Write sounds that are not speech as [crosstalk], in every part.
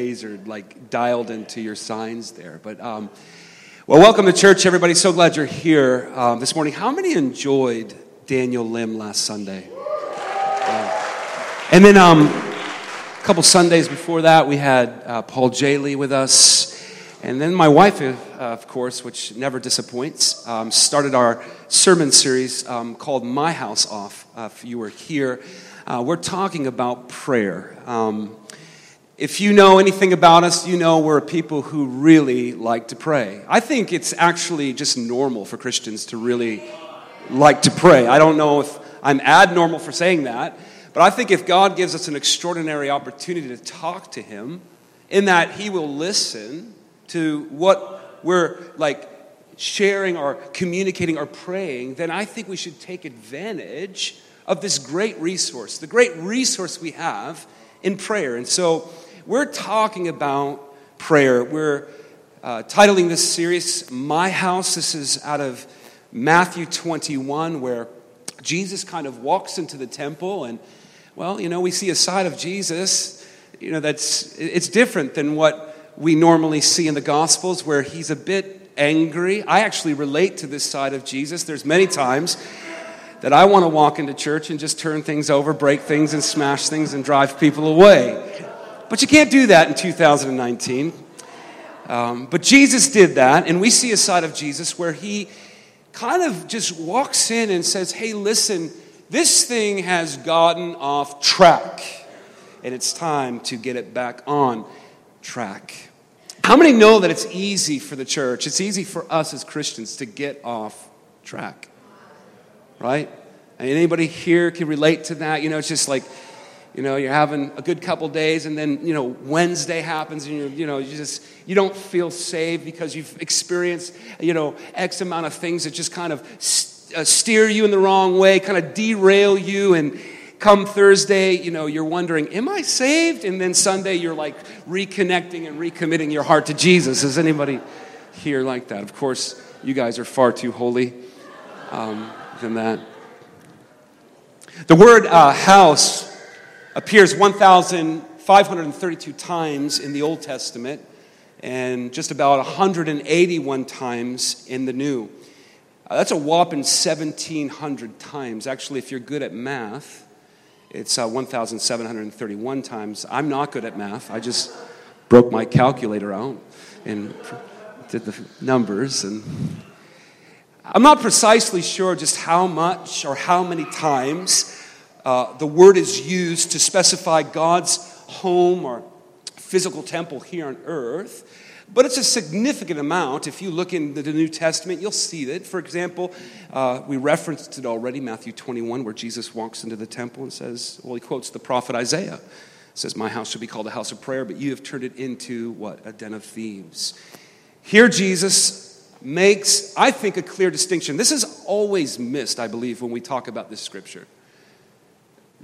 or like dialed into your signs there. But um, well, welcome to church, everybody. So glad you're here um, this morning. How many enjoyed Daniel Lim last Sunday? and then um, a couple Sundays before that, we had uh, Paul Lee with us. And then my wife, uh, of course, which never disappoints, um, started our sermon series um, called My House Off. Uh, if you were here, uh, we're talking about prayer. Um, if you know anything about us, you know we're people who really like to pray. I think it's actually just normal for Christians to really like to pray. I don't know if I'm abnormal for saying that, but I think if God gives us an extraordinary opportunity to talk to Him, in that He will listen to what we're like sharing or communicating or praying, then I think we should take advantage of this great resource, the great resource we have in prayer. And so, we're talking about prayer. We're uh, titling this series My House. This is out of Matthew 21, where Jesus kind of walks into the temple, and well, you know, we see a side of Jesus, you know, that's it's different than what we normally see in the Gospels, where he's a bit angry. I actually relate to this side of Jesus. There's many times that I want to walk into church and just turn things over, break things, and smash things and drive people away. But you can't do that in 2019. Um, but Jesus did that, and we see a side of Jesus where he kind of just walks in and says, Hey, listen, this thing has gotten off track, and it's time to get it back on track. How many know that it's easy for the church, it's easy for us as Christians to get off track? Right? Anybody here can relate to that? You know, it's just like, you know you're having a good couple days and then you know wednesday happens and you're you know you just you don't feel saved because you've experienced you know x amount of things that just kind of uh, steer you in the wrong way kind of derail you. And come thursday you know you're wondering am i saved? And then sunday you're like reconnecting and recommitting your heart to jesus. Is anybody here like that? Of course you guys are far too holy um, than that. The word uh, house appears 1,532 times in the Old Testament and just about 181 times in the New. Uh, that's a whopping 1,700 times. Actually, if you're good at math, it's uh, 1,731 times. I'm not good at math. I just broke my calculator out and did the numbers. And I'm not precisely sure just how much or how many times uh, the word is used to specify God's home or physical temple here on earth. But it's a significant amount. If you look in the New Testament, you'll see that. For example, uh, we referenced it already, Matthew 21, where Jesus walks into the temple and says, well, he quotes the prophet Isaiah. says, My house should be called a house of prayer, but you have turned it into what? A den of thieves. Here, Jesus makes, I think, a clear distinction. This is always missed, I believe, when we talk about this scripture.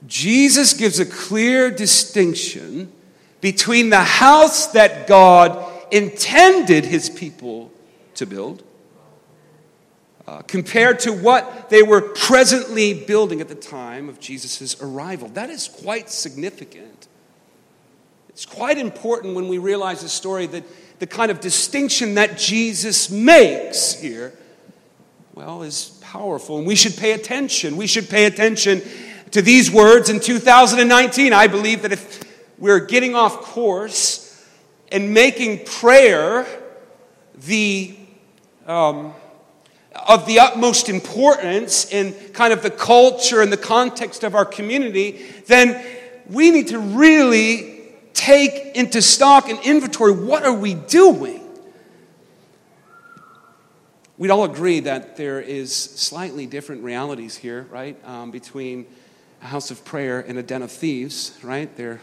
Jesus gives a clear distinction between the house that God intended his people to build uh, compared to what they were presently building at the time of Jesus' arrival. That is quite significant. It's quite important when we realize the story that the kind of distinction that Jesus makes here, well, is powerful. And we should pay attention. We should pay attention to these words in 2019. I believe that if we're getting off course and making prayer the um, of the utmost importance in kind of the culture and the context of our community, then we need to really take into stock and inventory what are we doing? We'd all agree that there is slightly different realities here, right, um, between a house of prayer and a den of thieves, right? They're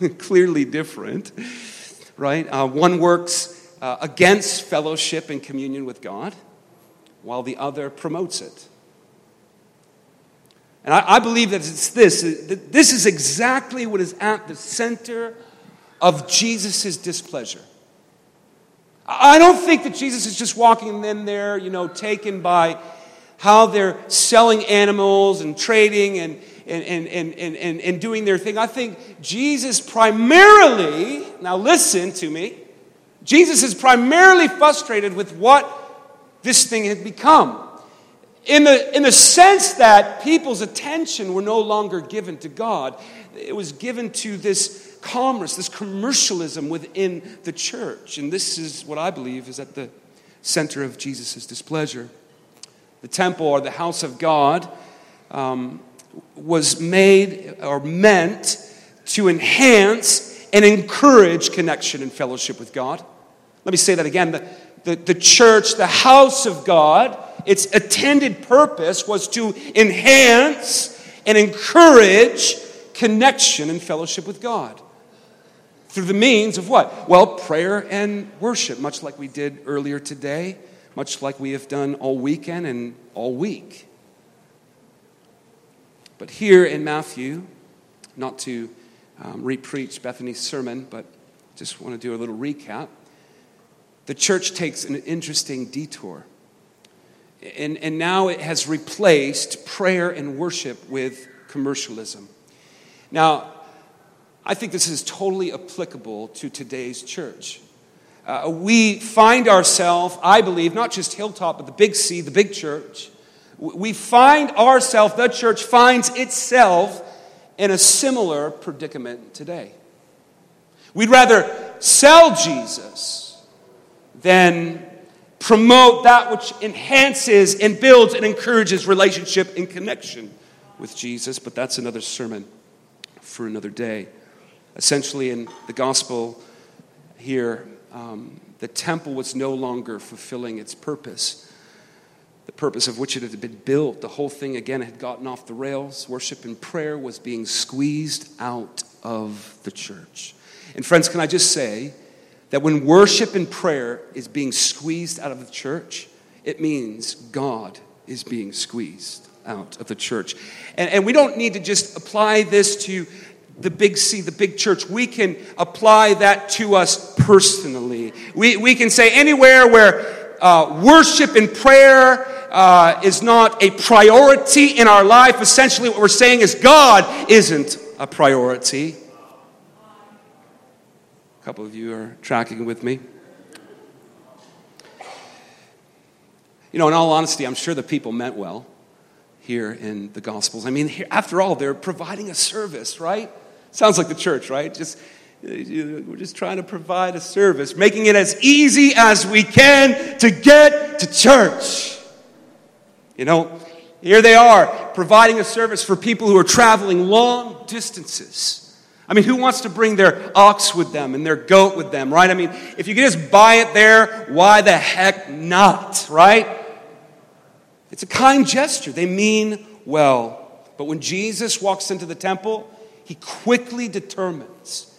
[laughs] clearly different, right? Uh, one works uh, against fellowship and communion with God, while the other promotes it. And I, I believe that it's this that this is exactly what is at the center of Jesus' displeasure. I don't think that Jesus is just walking in there, you know, taken by how they're selling animals and trading and, and, and, and, and, and, doing their thing. I think Jesus primarily, now listen to me, Jesus is primarily frustrated with what this thing had become. In the, in the sense that people's attention were no longer given to God, it was given to this commerce, this commercialism within the church. And this is what I believe is at the center of Jesus' displeasure. The temple or the house of God um, was made or meant to enhance and encourage connection and fellowship with God. Let me say that again. The, the, the church, the house of God, its intended purpose was to enhance and encourage connection and fellowship with God. Through the means of what? Well, prayer and worship, much like we did earlier today, much like we have done all weekend and all week. But here in Matthew, not to um, repreach Bethany's sermon, but just want to do a little recap. The church takes an interesting detour. And, and now it has replaced prayer and worship with commercialism. Now, I think this is totally applicable to today's church. Uh, we find ourselves, I believe, not just Hilltop, but the big C, the big church. We find ourselves, the church finds itself in a similar predicament today. We'd rather sell Jesus than promote that which enhances and builds and encourages relationship and connection with Jesus, but that's another sermon for another day. Essentially, in the gospel here, um, the temple was no longer fulfilling its purpose, the purpose of which it had been built. The whole thing, again, had gotten off the rails. Worship and prayer was being squeezed out of the church. And, friends, can I just say that when worship and prayer is being squeezed out of the church, it means God is being squeezed out of the church. And, and we don't need to just apply this to the big C, the big church, we can apply that to us personally. We, we can say anywhere where uh, worship and prayer uh, is not a priority in our life, essentially what we're saying is God isn't a priority. A couple of you are tracking with me. You know, in all honesty, I'm sure the people meant well here in the Gospels. I mean, after all, they're providing a service, right? Sounds like the church, right? Just we're just trying to provide a service, making it as easy as we can to get to church. You know, here they are providing a service for people who are traveling long distances. I mean, who wants to bring their ox with them and their goat with them, right? I mean, if you can just buy it there, why the heck not, right? It's a kind gesture. They mean well. But when Jesus walks into the temple, he quickly determines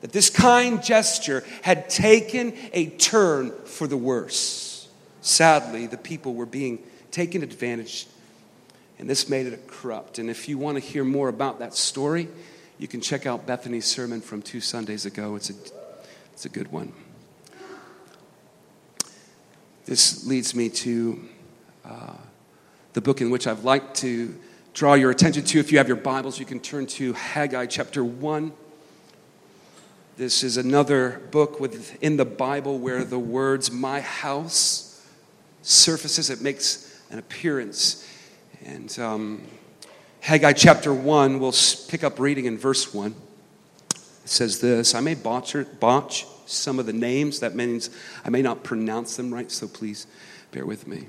that this kind gesture had taken a turn for the worse. Sadly, the people were being taken advantage, and this made it corrupt. And if you want to hear more about that story, you can check out Bethany's sermon from two Sundays ago. It's a, it's a good one. This leads me to uh, the book in which I've liked to draw your attention to. If you have your Bibles, you can turn to Haggai chapter 1. This is another book within the Bible where the words my house surfaces, it makes an appearance. And um, Haggai chapter 1, we'll pick up reading in verse 1. It says this I may botch, botch some of the names, that means I may not pronounce them right, so please bear with me.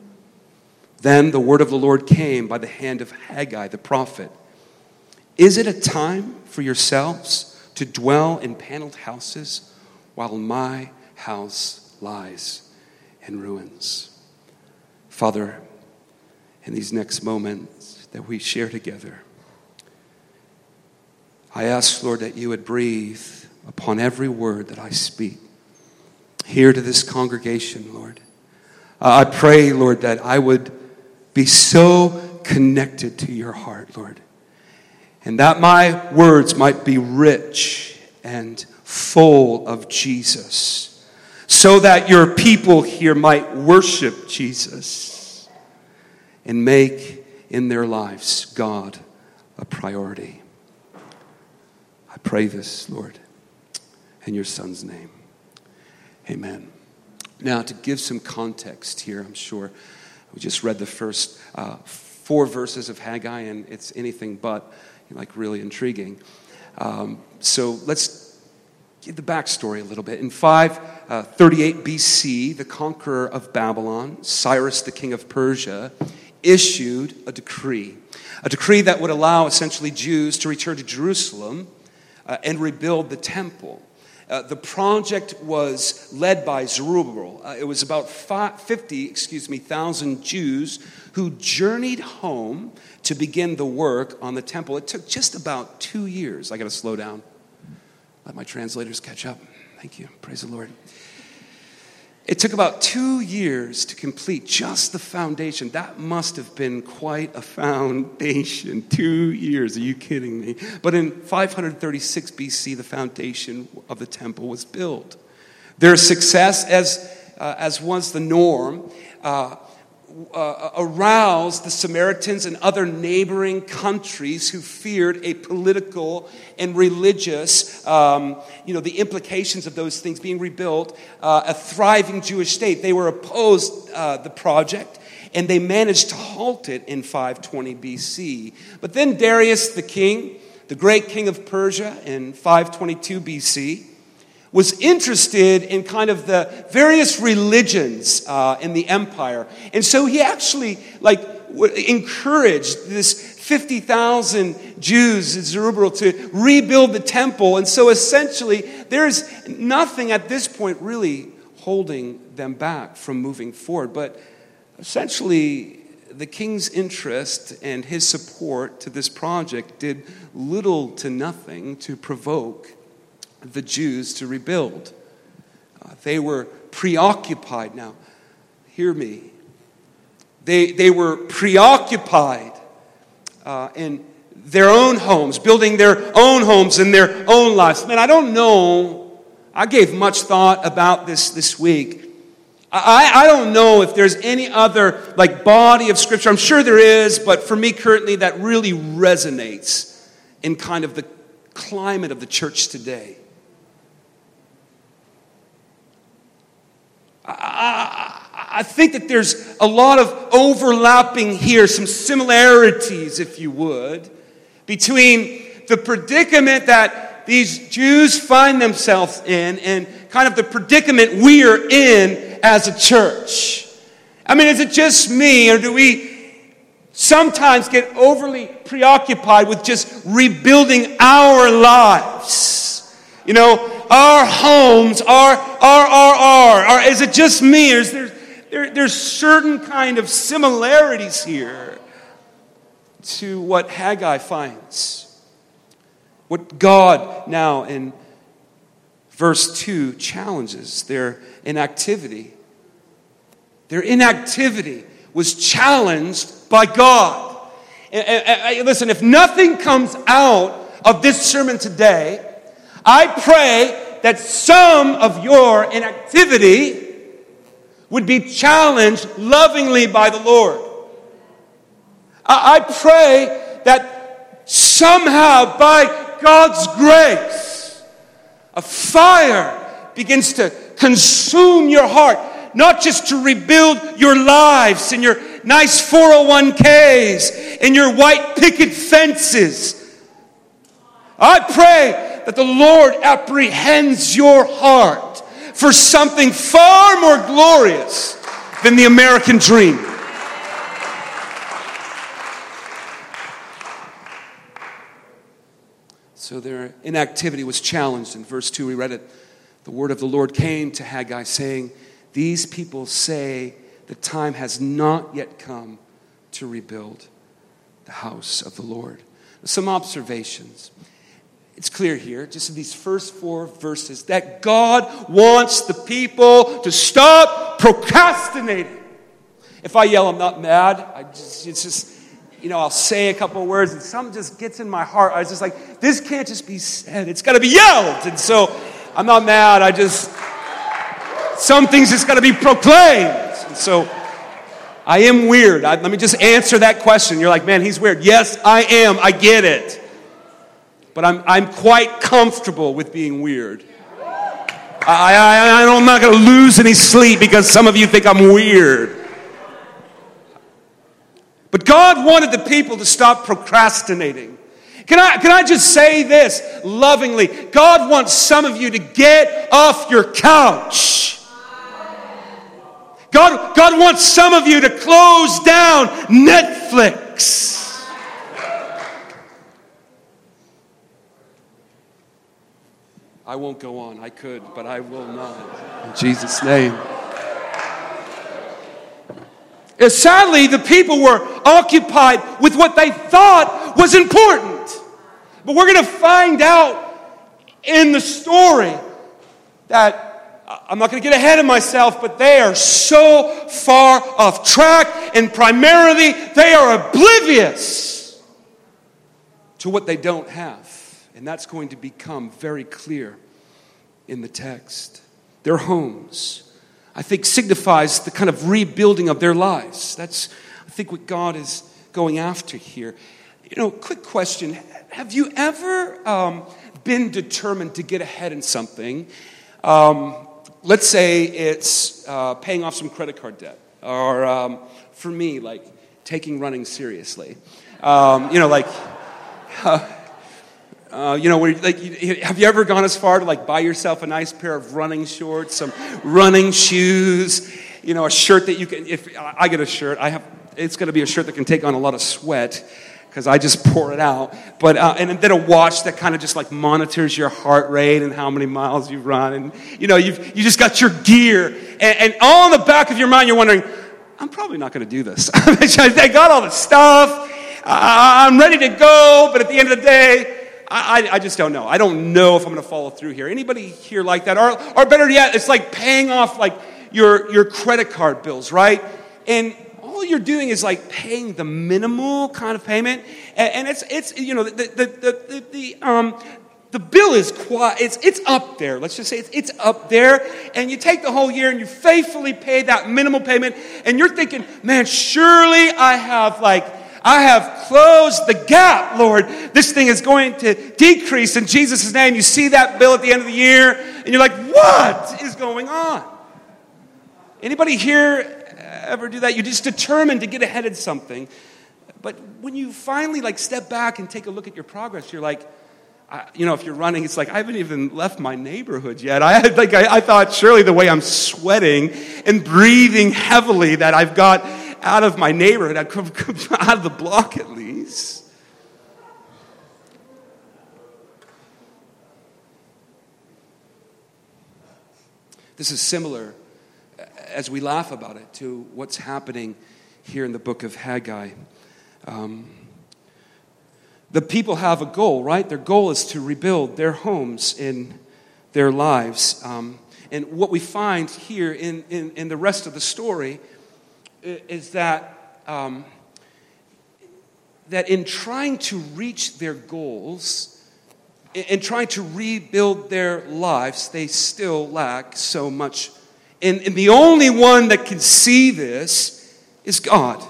Then the word of the Lord came by the hand of Haggai the prophet is it a time for yourselves to dwell in paneled houses while my house lies in ruins? Father, in these next moments that we share together, I ask, Lord, that you would breathe upon every word that I speak here to this congregation, Lord. I pray, Lord, that I would be so connected to your heart, Lord, and that my words might be rich and full of Jesus, so that your people here might worship Jesus and make in their lives God a priority. I pray this, Lord, in your Son's name. Amen. Now, to give some context here, I'm sure we just read the first uh, four verses of Haggai, and it's anything but like really intriguing. Um, so let's give the backstory a little bit. In 538 uh, BC, the conqueror of Babylon, Cyrus, the king of Persia, issued a decree, a decree that would allow essentially Jews to return to Jerusalem uh, and rebuild the temple. Uh, the project was led by Zerubbabel. Uh, it was about 50, excuse me, thousand Jews who journeyed home to begin the work on the temple. It took just about two years. I got to slow down. Let my translators catch up. Thank you. Praise the Lord. It took about two years to complete just the foundation. That must have been quite a foundation. [laughs] Two years. Are you kidding me? But in 536 BC, the foundation of the temple was built. Their success, as, uh, as was the norm, uh, uh, aroused the Samaritans and other neighboring countries who feared a political and religious, um, you know, the implications of those things being rebuilt, uh, a thriving Jewish state. They were opposed uh, the project and they managed to halt it in 520 BC. But then Darius the king, the great king of Persia in 522 BC, was interested in kind of the various religions uh, in the empire. And so he actually, like, encouraged this 50,000 Jews, in Zerubbabel, to rebuild the temple. And so essentially, there's nothing at this point really holding them back from moving forward. But essentially, the king's interest and his support to this project did little to nothing to provoke the Jews to rebuild. Uh, they were preoccupied. Now, hear me. They, they were preoccupied uh, in their own homes, building their own homes in their own lives. Man, I don't know. I gave much thought about this this week. I, I don't know if there's any other like body of scripture. I'm sure there is, but for me currently, that really resonates in kind of the climate of the church today. I, think that there's a lot of overlapping here, some similarities, if you would, between the predicament that these Jews find themselves in and kind of the predicament we are in as a church. I mean, is it just me, or do we sometimes get overly preoccupied with just rebuilding our lives? You know, our homes, our, our, our, our, is it just me? Is there, there, there's certain kind of similarities here to what Haggai finds. What God now in verse 2 challenges their inactivity. Their inactivity was challenged by God. And, and, and, listen, if nothing comes out of this sermon today, I pray that some of your inactivity would be challenged lovingly by the Lord. I pray that somehow, by God's grace, a fire begins to consume your heart, not just to rebuild your lives and your nice 401ks and your white picket fences. I pray that the Lord apprehends your heart for something far more glorious than the American dream. So their inactivity was challenged. In verse 2, we read it. The word of the Lord came to Haggai, saying, These people say the time has not yet come to rebuild the house of the Lord. Some observations. It's clear here, just in these first four verses, that God wants the people to stop procrastinating. If I yell, I'm not mad. I just, it's just, you know, I'll say a couple of words and something just gets in my heart. I was just like, this can't just be said, it's got to be yelled. And so I'm not mad. I just, some things just got to be proclaimed. And so I am weird. I, let me just answer that question. You're like, man, he's weird. Yes, I am. I get it. But I'm, I'm quite comfortable with being weird. I, I, I, I'm not going to lose any sleep because some of you think I'm weird. But God wanted the people to stop procrastinating. Can I, can I just say this lovingly? God wants some of you to get off your couch. God, God wants some of you to close down Netflix. I won't go on. I could, but I will not. In Jesus' name. And Sadly, the people were occupied with what they thought was important. But we're going to find out in the story that I'm not going to get ahead of myself, but they are so far off track, and primarily they are oblivious to what they don't have. And that's going to become very clear in the text. Their homes, I think, signifies the kind of rebuilding of their lives. That's, I think, what God is going after here. You know, quick question Have you ever um, been determined to get ahead in something? Um, let's say it's uh, paying off some credit card debt, or um, for me, like taking running seriously. Um, you know, like. Uh, [laughs] uh, you know, like, have you ever gone as far to like buy yourself a nice pair of running shorts, some running shoes, you know, a shirt that you can? If I get a shirt, I have. It's going to be a shirt that can take on a lot of sweat because I just pour it out. But uh, and then a watch that kind of just like monitors your heart rate and how many miles you've run, and you know, you've you just got your gear, and, and all in the back of your mind, you're wondering, I'm probably not going to do this. [laughs] I got all the stuff. I'm ready to go, but at the end of the day, I, I, just don't know. I don't know if I'm going to follow through here. Anybody here like that? Or, or better yet, it's like paying off like your, your credit card bills, right? And all you're doing is like paying the minimal kind of payment. And, and it's, it's, you know, the, the, the, the, the um, the bill is quite, it's, it's up there. Let's just say it's, it's up there. And you take the whole year and you faithfully pay that minimal payment. And you're thinking, man, surely I have like I have closed the gap, Lord. This thing is going to decrease in Jesus' name. You see that bill at the end of the year, and you're like, what is going on? Anybody here ever do that? You're just determined to get ahead of something. But when you finally like step back and take a look at your progress, you're like, I, you know, if you're running, it's like I haven't even left my neighborhood yet. I like I, I thought surely the way I'm sweating and breathing heavily that I've got out of my neighborhood, I'd come, come [laughs] out of the block at least. This is similar, as we laugh about it, to what's happening here in the book of Haggai. Um, the people have a goal, right? Their goal is to rebuild their homes in their lives. Um, and what we find here in, in, in the rest of the story is that, um, that in trying to reach their goals, in trying to rebuild their lives, they still lack so much. And, and the only one that can see this is God.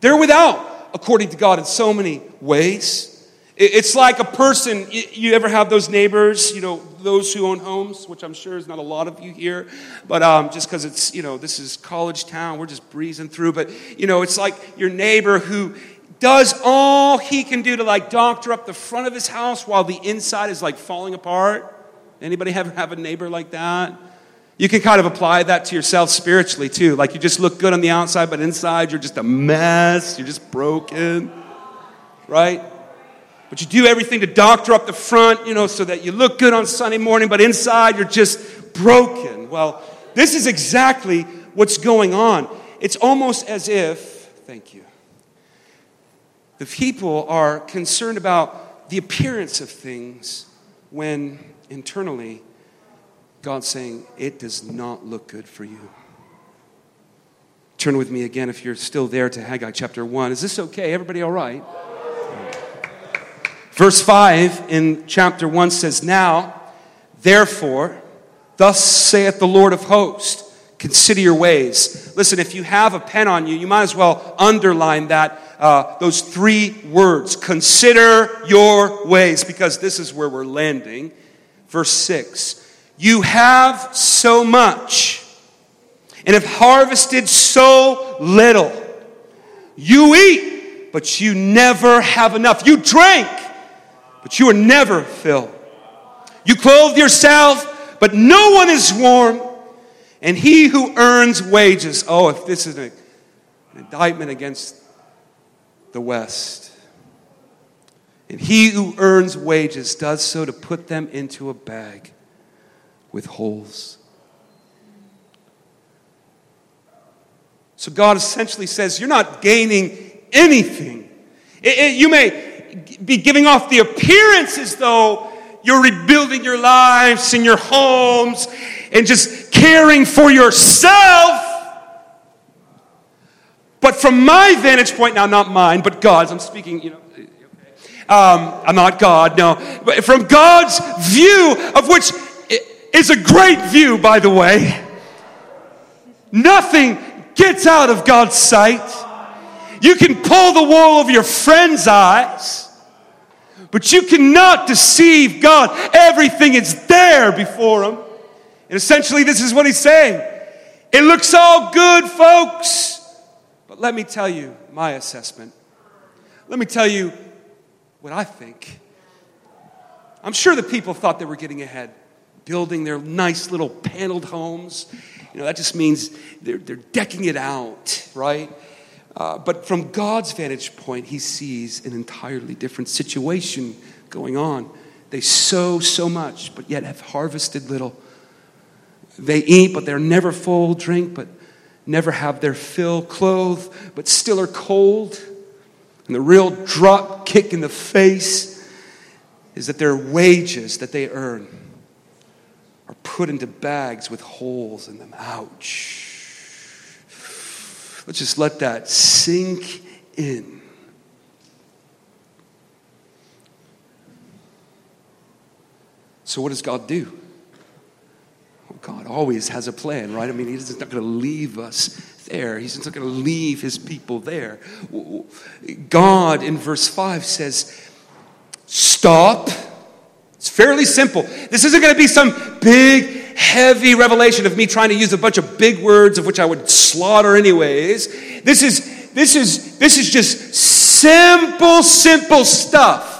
They're without, according to God, in so many ways. It's like a person, you ever have those neighbors, you know, those who own homes, which I'm sure is not a lot of you here, but um, just because it's, you know, this is college town, we're just breezing through. But, you know, it's like your neighbor who does all he can do to like doctor up the front of his house while the inside is like falling apart. Anybody ever have a neighbor like that? You can kind of apply that to yourself spiritually too. Like you just look good on the outside, but inside you're just a mess. You're just broken, right? But you do everything to doctor up the front, you know, so that you look good on Sunday morning, but inside you're just broken. Well, this is exactly what's going on. It's almost as if, thank you, The people are concerned about the appearance of things when internally God's saying, It does not look good for you. Turn with me again if you're still there to Haggai chapter 1. Is this okay? Everybody all right? Verse 5 in chapter 1 says, Now, therefore, thus saith the Lord of hosts, consider your ways. Listen, if you have a pen on you, you might as well underline that, uh, those three words. Consider your ways, because this is where we're landing. Verse 6 You have so much, and have harvested so little. You eat, but you never have enough. You drink, but you are never filled. You clothe yourself, but no one is warm. And he who earns wages, oh, if this is an indictment against the West, and he who earns wages does so to put them into a bag with holes. So God essentially says, You're not gaining anything. It, it, you may be giving off the appearance as though you're rebuilding your lives and your homes and just caring for yourself. But from my vantage point, now not mine, but God's, I'm speaking, you know, um, I'm not God, no. But from God's view, of which is a great view, by the way, nothing gets out of God's sight. You can pull the wool over your friend's eyes, but you cannot deceive God. Everything is there before Him. And essentially, this is what He's saying it looks all good, folks. But let me tell you my assessment. Let me tell you what I think. I'm sure the people thought they were getting ahead, building their nice little paneled homes you know, that just means they're, they're decking it out, right? Uh, but from God's vantage point, he sees an entirely different situation going on. They sow so much, but yet have harvested little. They eat, but they're never full, drink, but never have their fill, clothe, but still are cold. And the real drop kick in the face is that their wages that they earn are put into bags with holes in them. Ouch. Let's just let that sink in. So, what does God do? Well, God always has a plan, right? I mean, He's not going to leave us there. He's not going to leave His people there. God, in verse 5, says, Stop it's fairly simple. This isn't going to be some big, heavy revelation of me trying to use a bunch of big words of which I would slaughter anyways. This is this is this is just simple, simple stuff.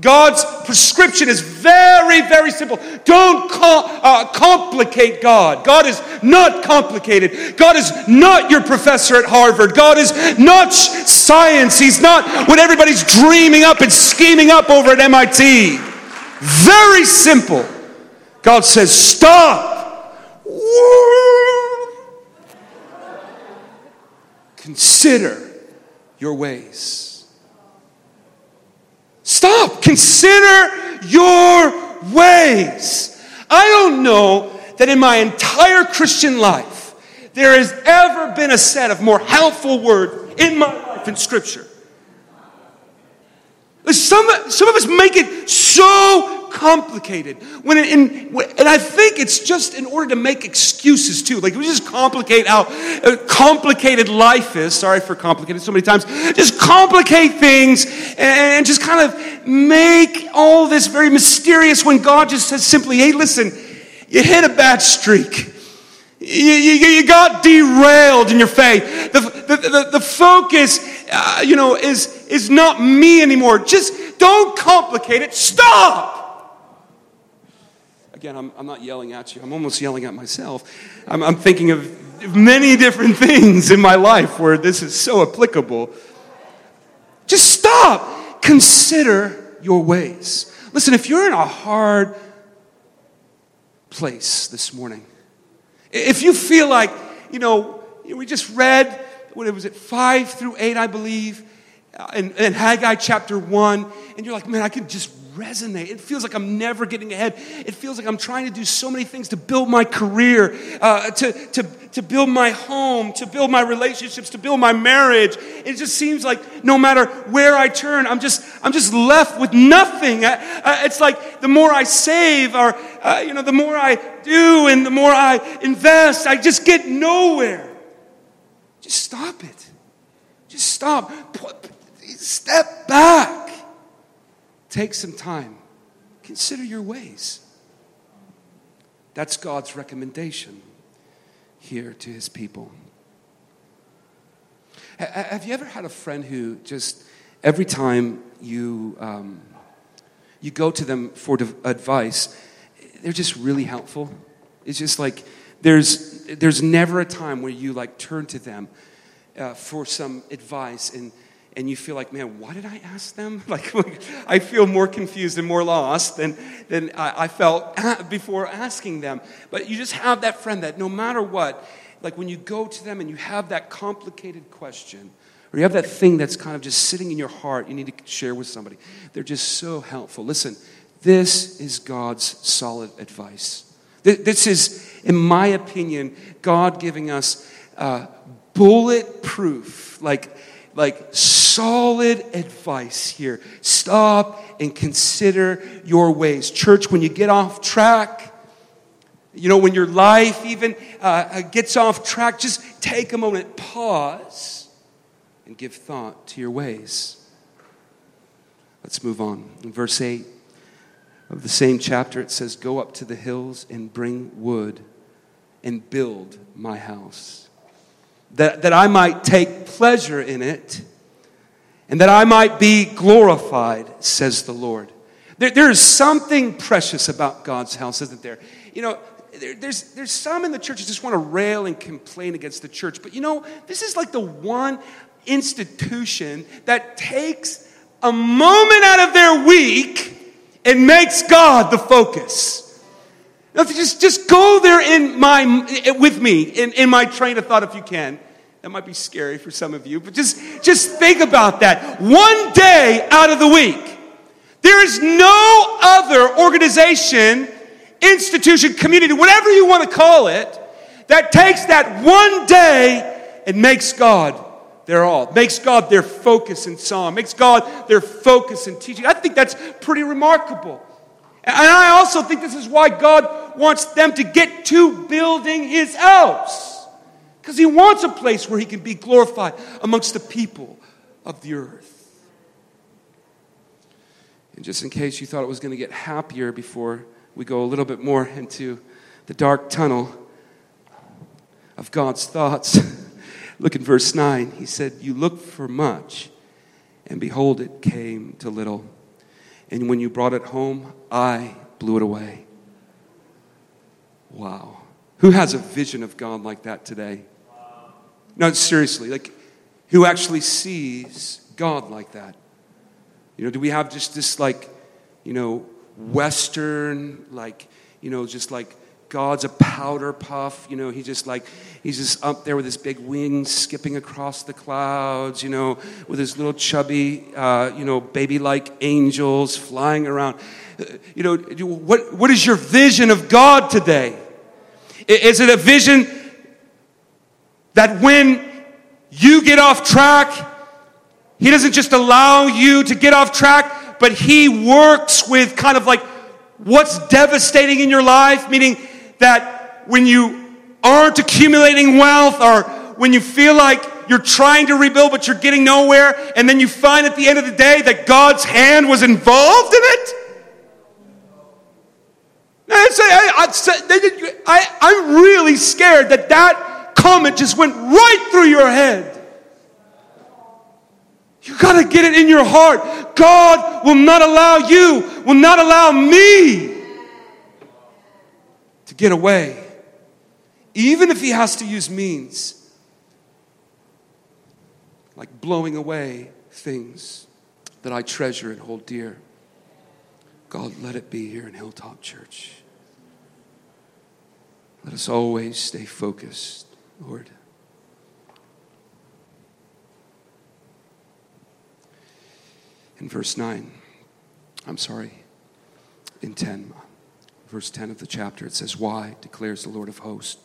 God's prescription is very, very simple. Don't uh, complicate God. God is not complicated. God is not your professor at Harvard. God is not science. He's not what everybody's dreaming up and scheming up over at MIT. Very simple. God says, Stop. Consider your ways. Stop. Consider your ways. I don't know that in my entire Christian life there has ever been a set of more helpful words in my life in Scripture some, some of us make it so complicated. When in, and I think it's just in order to make excuses too. Like we just complicate how uh, complicated life is. Sorry for complicated so many times. Just complicate things and just kind of make all this very mysterious when God just says simply, hey, listen, you hit a bad streak. You, you, you, got derailed in your faith. The, the, the, the focus, uh, you know, is, is not me anymore. Just don't complicate it. Stop. Again, I'm, I'm not yelling at you. I'm almost yelling at myself. I'm, I'm thinking of many different [laughs] things in my life where this is so applicable. Just stop. Consider your ways. Listen, if you're in a hard place this morning, if you feel like, you know, we just read, what was it, five through eight, I believe, in, in Haggai chapter 1, and you're like, man, I could just resonate. It feels like I'm never getting ahead. It feels like I'm trying to do so many things to build my career, uh, to, to, to build my home, to build my relationships, to build my marriage. It just seems like no matter where I turn, I'm just, I'm just left with nothing. I, I, it's like the more I save or, uh, you know, the more I do and the more I invest, I just get nowhere. Just stop it. Just stop. Step back. Take some time. Consider your ways. That's God's recommendation here to his people. Have you ever had a friend who just, every time you, um, you go to them for advice, they're just really helpful? It's just like, there's, there's never a time where you like turn to them uh, for some advice and and you feel like, man, why did I ask them? [laughs] Like, like I feel more confused and more lost than, than I, I felt [laughs] before asking them. But you just have that friend that no matter what, like when you go to them and you have that complicated question, or you have that thing that's kind of just sitting in your heart you need to share with somebody, they're just so helpful. Listen, this is God's solid advice. This is, in my opinion, God giving us uh, bulletproof, like like solid advice here. Stop and consider your ways. Church, when you get off track, you know, when your life even uh, uh, gets off track, just take a moment, pause, and give thought to your ways. Let's move on. In verse 8 of the same chapter, it says, Go up to the hills and bring wood and build my house that, that I might take pleasure in it and that I might be glorified, says the Lord. There, there is something precious about God's house, isn't there? You know, there, there's, there's some in the church that just want to rail and complain against the church. But you know, this is like the one institution that takes a moment out of their week and makes God the focus. Just, just go there in my, with me in, in my train of thought if you can. That might be scary for some of you, but just, just think about that. One day out of the week, there is no other organization, institution, community, whatever you want to call it, that takes that one day and makes God their all, makes God their focus in song, makes God their focus in teaching. I think that's pretty remarkable. And I also think this is why God wants them to get to building his house. Because he wants a place where he can be glorified amongst the people of the earth. And just in case you thought it was going to get happier before we go a little bit more into the dark tunnel of God's thoughts, [laughs] look in verse 9. He said, You looked for much, and behold, it came to little. And when you brought it home, I blew it away. Wow. Who has a vision of God like that today? No, seriously, like who actually sees God like that? You know, do we have just this like, you know, Western, like, you know, just like God's a powder puff. You know, he just like, he's just up there with his big wings skipping across the clouds, you know, with his little chubby, uh, you know, baby like angels flying around. Uh, you know, what, what is your vision of God today? Is it a vision that when you get off track, he doesn't just allow you to get off track, but he works with kind of like what's devastating in your life, meaning that when you aren't accumulating wealth or when you feel like you're trying to rebuild but you're getting nowhere, and then you find at the end of the day that God's hand was involved in it? I, I, I'm really scared that that comment just went right through your head. You got to get it in your heart. God will not allow you, will not allow me to get away, even if he has to use means like blowing away things that I treasure and hold dear. God, let it be here in Hilltop Church. Let us always stay focused, Lord. In verse 9, I'm sorry, in 10, verse 10 of the chapter, it says, Why, declares the Lord of hosts.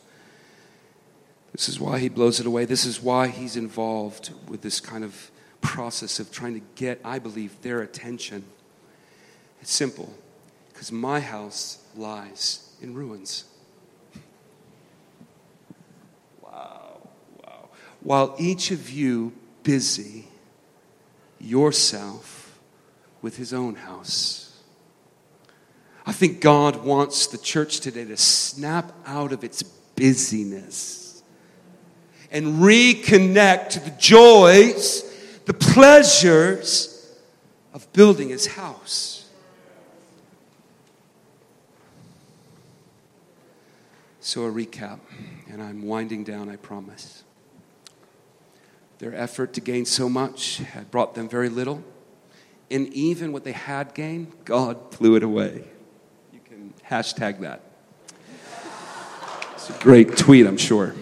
This is why he blows it away. This is why he's involved with this kind of process of trying to get, I believe, their attention. It's simple because my house lies in ruins. Wow, wow. While each of you busy yourself with his own house. I think God wants the church today to snap out of its busyness and reconnect to the joys, the pleasures of building his house. So, a recap, and I'm winding down, I promise. Their effort to gain so much had brought them very little. And even what they had gained, God blew it away. You hashtag that. It's a great tweet, I'm sure.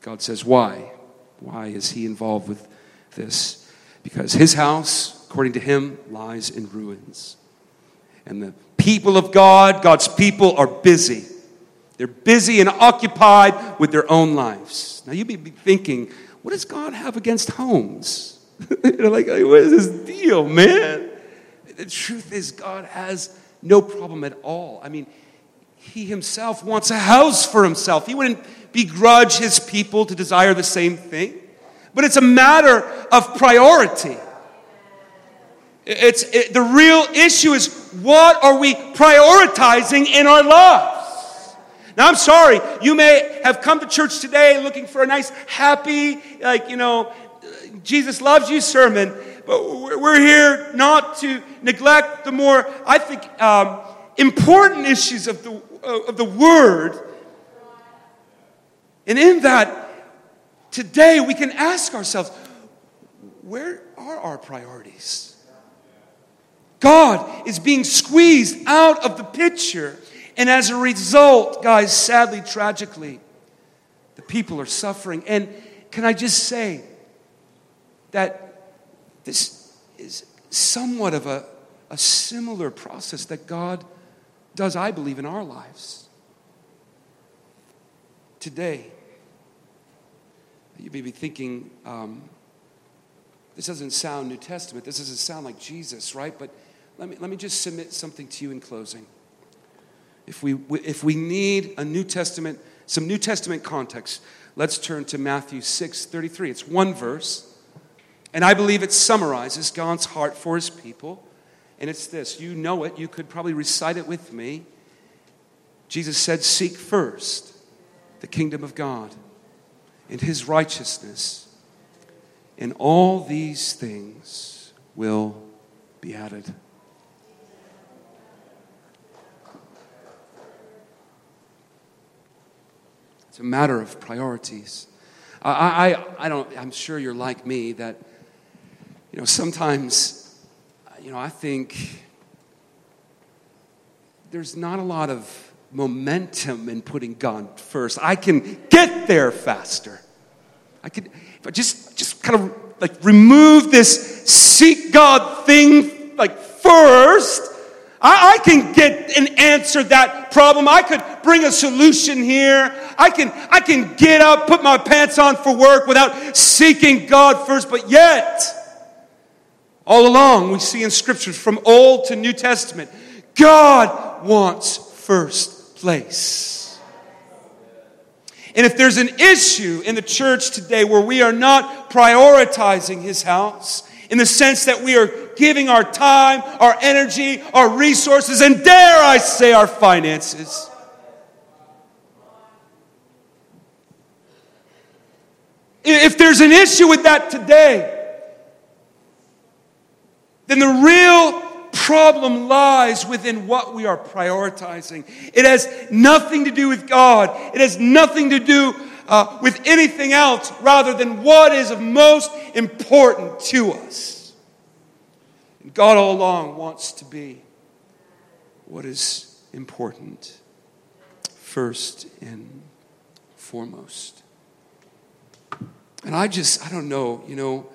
God says, Why? Why is he involved with this? Because his house, according to him, lies in ruins. And the people of God, God's people, are busy. They're busy and occupied with their own lives. Now, you may be thinking, what does God have against homes? [laughs] You're like, what is this deal, man? The truth is, God has no problem at all. I mean, He Himself wants a house for Himself. He wouldn't begrudge His people to desire the same thing, but it's a matter of priority. It's, it, the real issue is what are we prioritizing in our lives? Now, I'm sorry, you may have come to church today looking for a nice, happy, like, you know, Jesus loves you sermon, but we're here not to neglect the more, I think, um, important issues of the, of the Word. And in that, today we can ask ourselves, where are our priorities? God is being squeezed out of the picture. And as a result, guys, sadly, tragically, the people are suffering. And can I just say that this is somewhat of a, a similar process that God does, I believe, in our lives. Today, you may be thinking, um, this doesn't sound New Testament. This doesn't sound like Jesus, right? But let me, let me just submit something to you in closing. If we, if we need a New Testament, some New Testament context, let's turn to Matthew 6 33. It's one verse, and I believe it summarizes God's heart for his people. And it's this you know it, you could probably recite it with me. Jesus said, Seek first the kingdom of God and his righteousness, and all these things will be added. It's a matter of priorities. I, I, I don't, I'm sure you're like me that, you know, sometimes, you know, I think there's not a lot of momentum in putting God first. I can get there faster. I could, if I just, just kind of like remove this seek God thing like first, I, I, can get and answer that problem. I could bring a solution here. I can, I can get up, put my pants on for work without seeking God first. But yet, all along, we see in scriptures from Old to New Testament, God wants first place. And if there's an issue in the church today where we are not prioritizing His house, in the sense that we are giving our time, our energy, our resources, and dare I say, our finances. If there's an issue with that today, then the real problem lies within what we are prioritizing. It has nothing to do with God, it has nothing to do uh, with anything else rather than what is of most important to us. And God all along wants to be what is important first and foremost. And I just, I don't know, you know,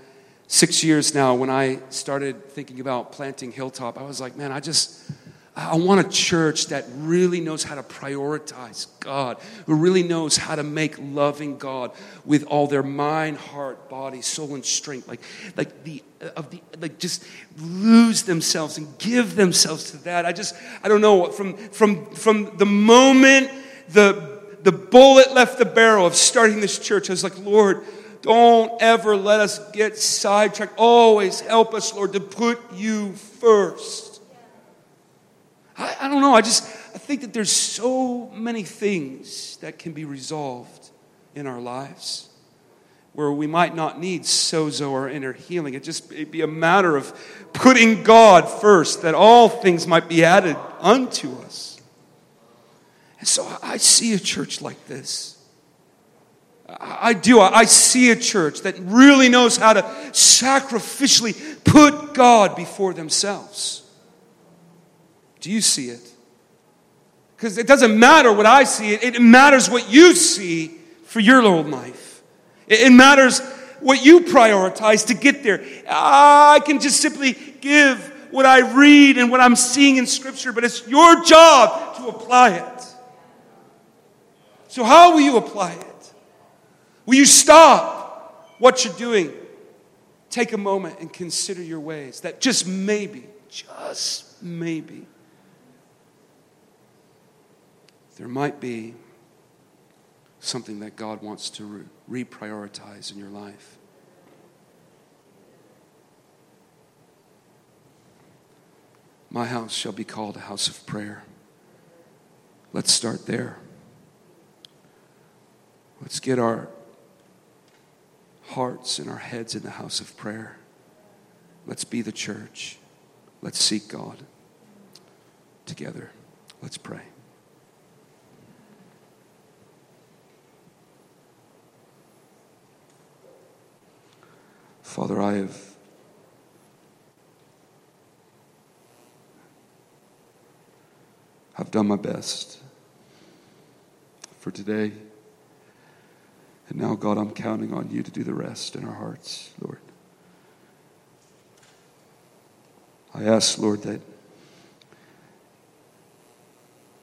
six years now, when I started thinking about planting Hilltop, I was like, man, I just, I want a church that really knows how to prioritize God, who really knows how to make loving God with all their mind, heart, body, soul, and strength. Like, like the uh, of the like just lose themselves and give themselves to that. I just I don't know from from from the moment the the bullet left the barrel of starting this church, I was like, Lord, don't ever let us get sidetracked. Always help us, Lord, to put you first. I, I don't know. I just I think that there's so many things that can be resolved in our lives where we might not need sozo or inner healing. It just it'd be a matter of putting God first, that all things might be added unto us. And so I see a church like this. I do. I see a church that really knows how to sacrificially put God before themselves. Do you see it? Because it doesn't matter what I see, it matters what you see for your own life. It matters what you prioritize to get there. I can just simply give what I read and what I'm seeing in Scripture, but it's your job to apply it. So, how will you apply it? Will you stop what you're doing? Take a moment and consider your ways. That just maybe, just maybe, there might be something that God wants to re- reprioritize in your life. My house shall be called a house of prayer. Let's start there. Let's get our hearts and our heads in the house of prayer. Let's be the church. Let's seek God together. Let's pray. Father, I have I've done my best for today. And now, God, I'm counting on you to do the rest in our hearts, Lord. I ask, Lord, that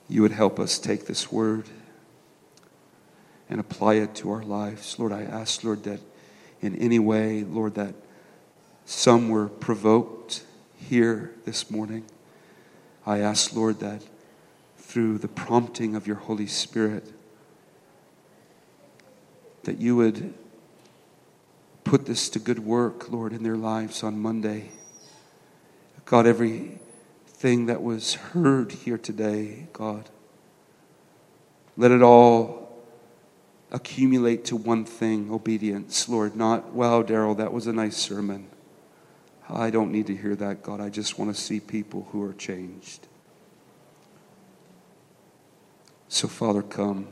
you would help us take this word and apply it to our lives. Lord, I ask, Lord, that in any way, Lord, that some were provoked here this morning. I ask, Lord, that through the prompting of your Holy Spirit, that you would put this to good work, Lord, in their lives on Monday. God, everything that was heard here today, God, let it all accumulate to one thing obedience, Lord. Not, wow, Daryl, that was a nice sermon. I don't need to hear that, God. I just want to see people who are changed. So, Father, come,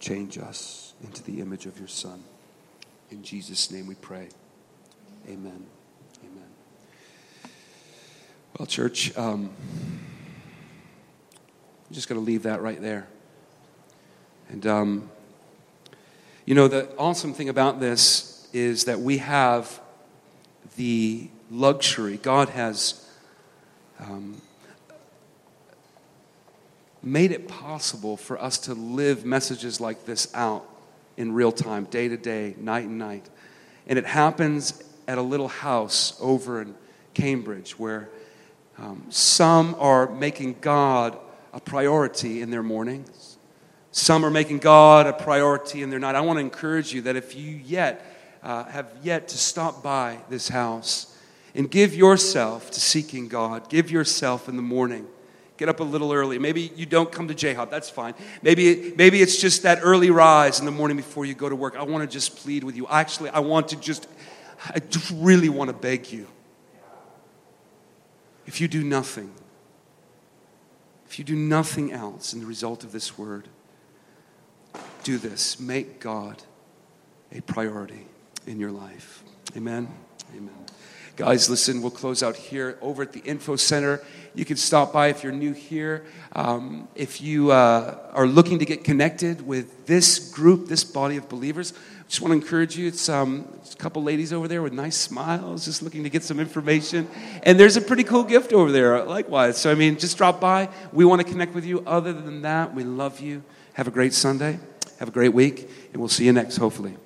change us into the image of your Son. In Jesus' name we pray. Amen. Amen. Well, church, um, I'm just going to leave that right there. And um, you know, the awesome thing about this is that we have the luxury, God has um, made it possible for us to live messages like this out in real time, day to day, night and night. And it happens at a little house over in Cambridge where um, some are making God a priority in their mornings some are making God a priority in their night. I want to encourage you that if you yet uh, have yet to stop by this house and give yourself to seeking God, give yourself in the morning. Get up a little early. Maybe you don't come to J Hop. That's fine. Maybe, maybe it's just that early rise in the morning before you go to work. I want to just plead with you. Actually, I want to just, I just really want to beg you. If you do nothing, if you do nothing else in the result of this word, do this. Make God a priority in your life. Amen. Amen. Guys, listen, we'll close out here over at the Info Center. You can stop by if you're new here. Um, if you uh, are looking to get connected with this group, this body of believers, just want to encourage you. It's um, a couple ladies over there with nice smiles, just looking to get some information. And there's a pretty cool gift over there, likewise. So, I mean, just drop by. We want to connect with you. Other than that, we love you. Have a great Sunday. Have a great week. And we'll see you next, hopefully.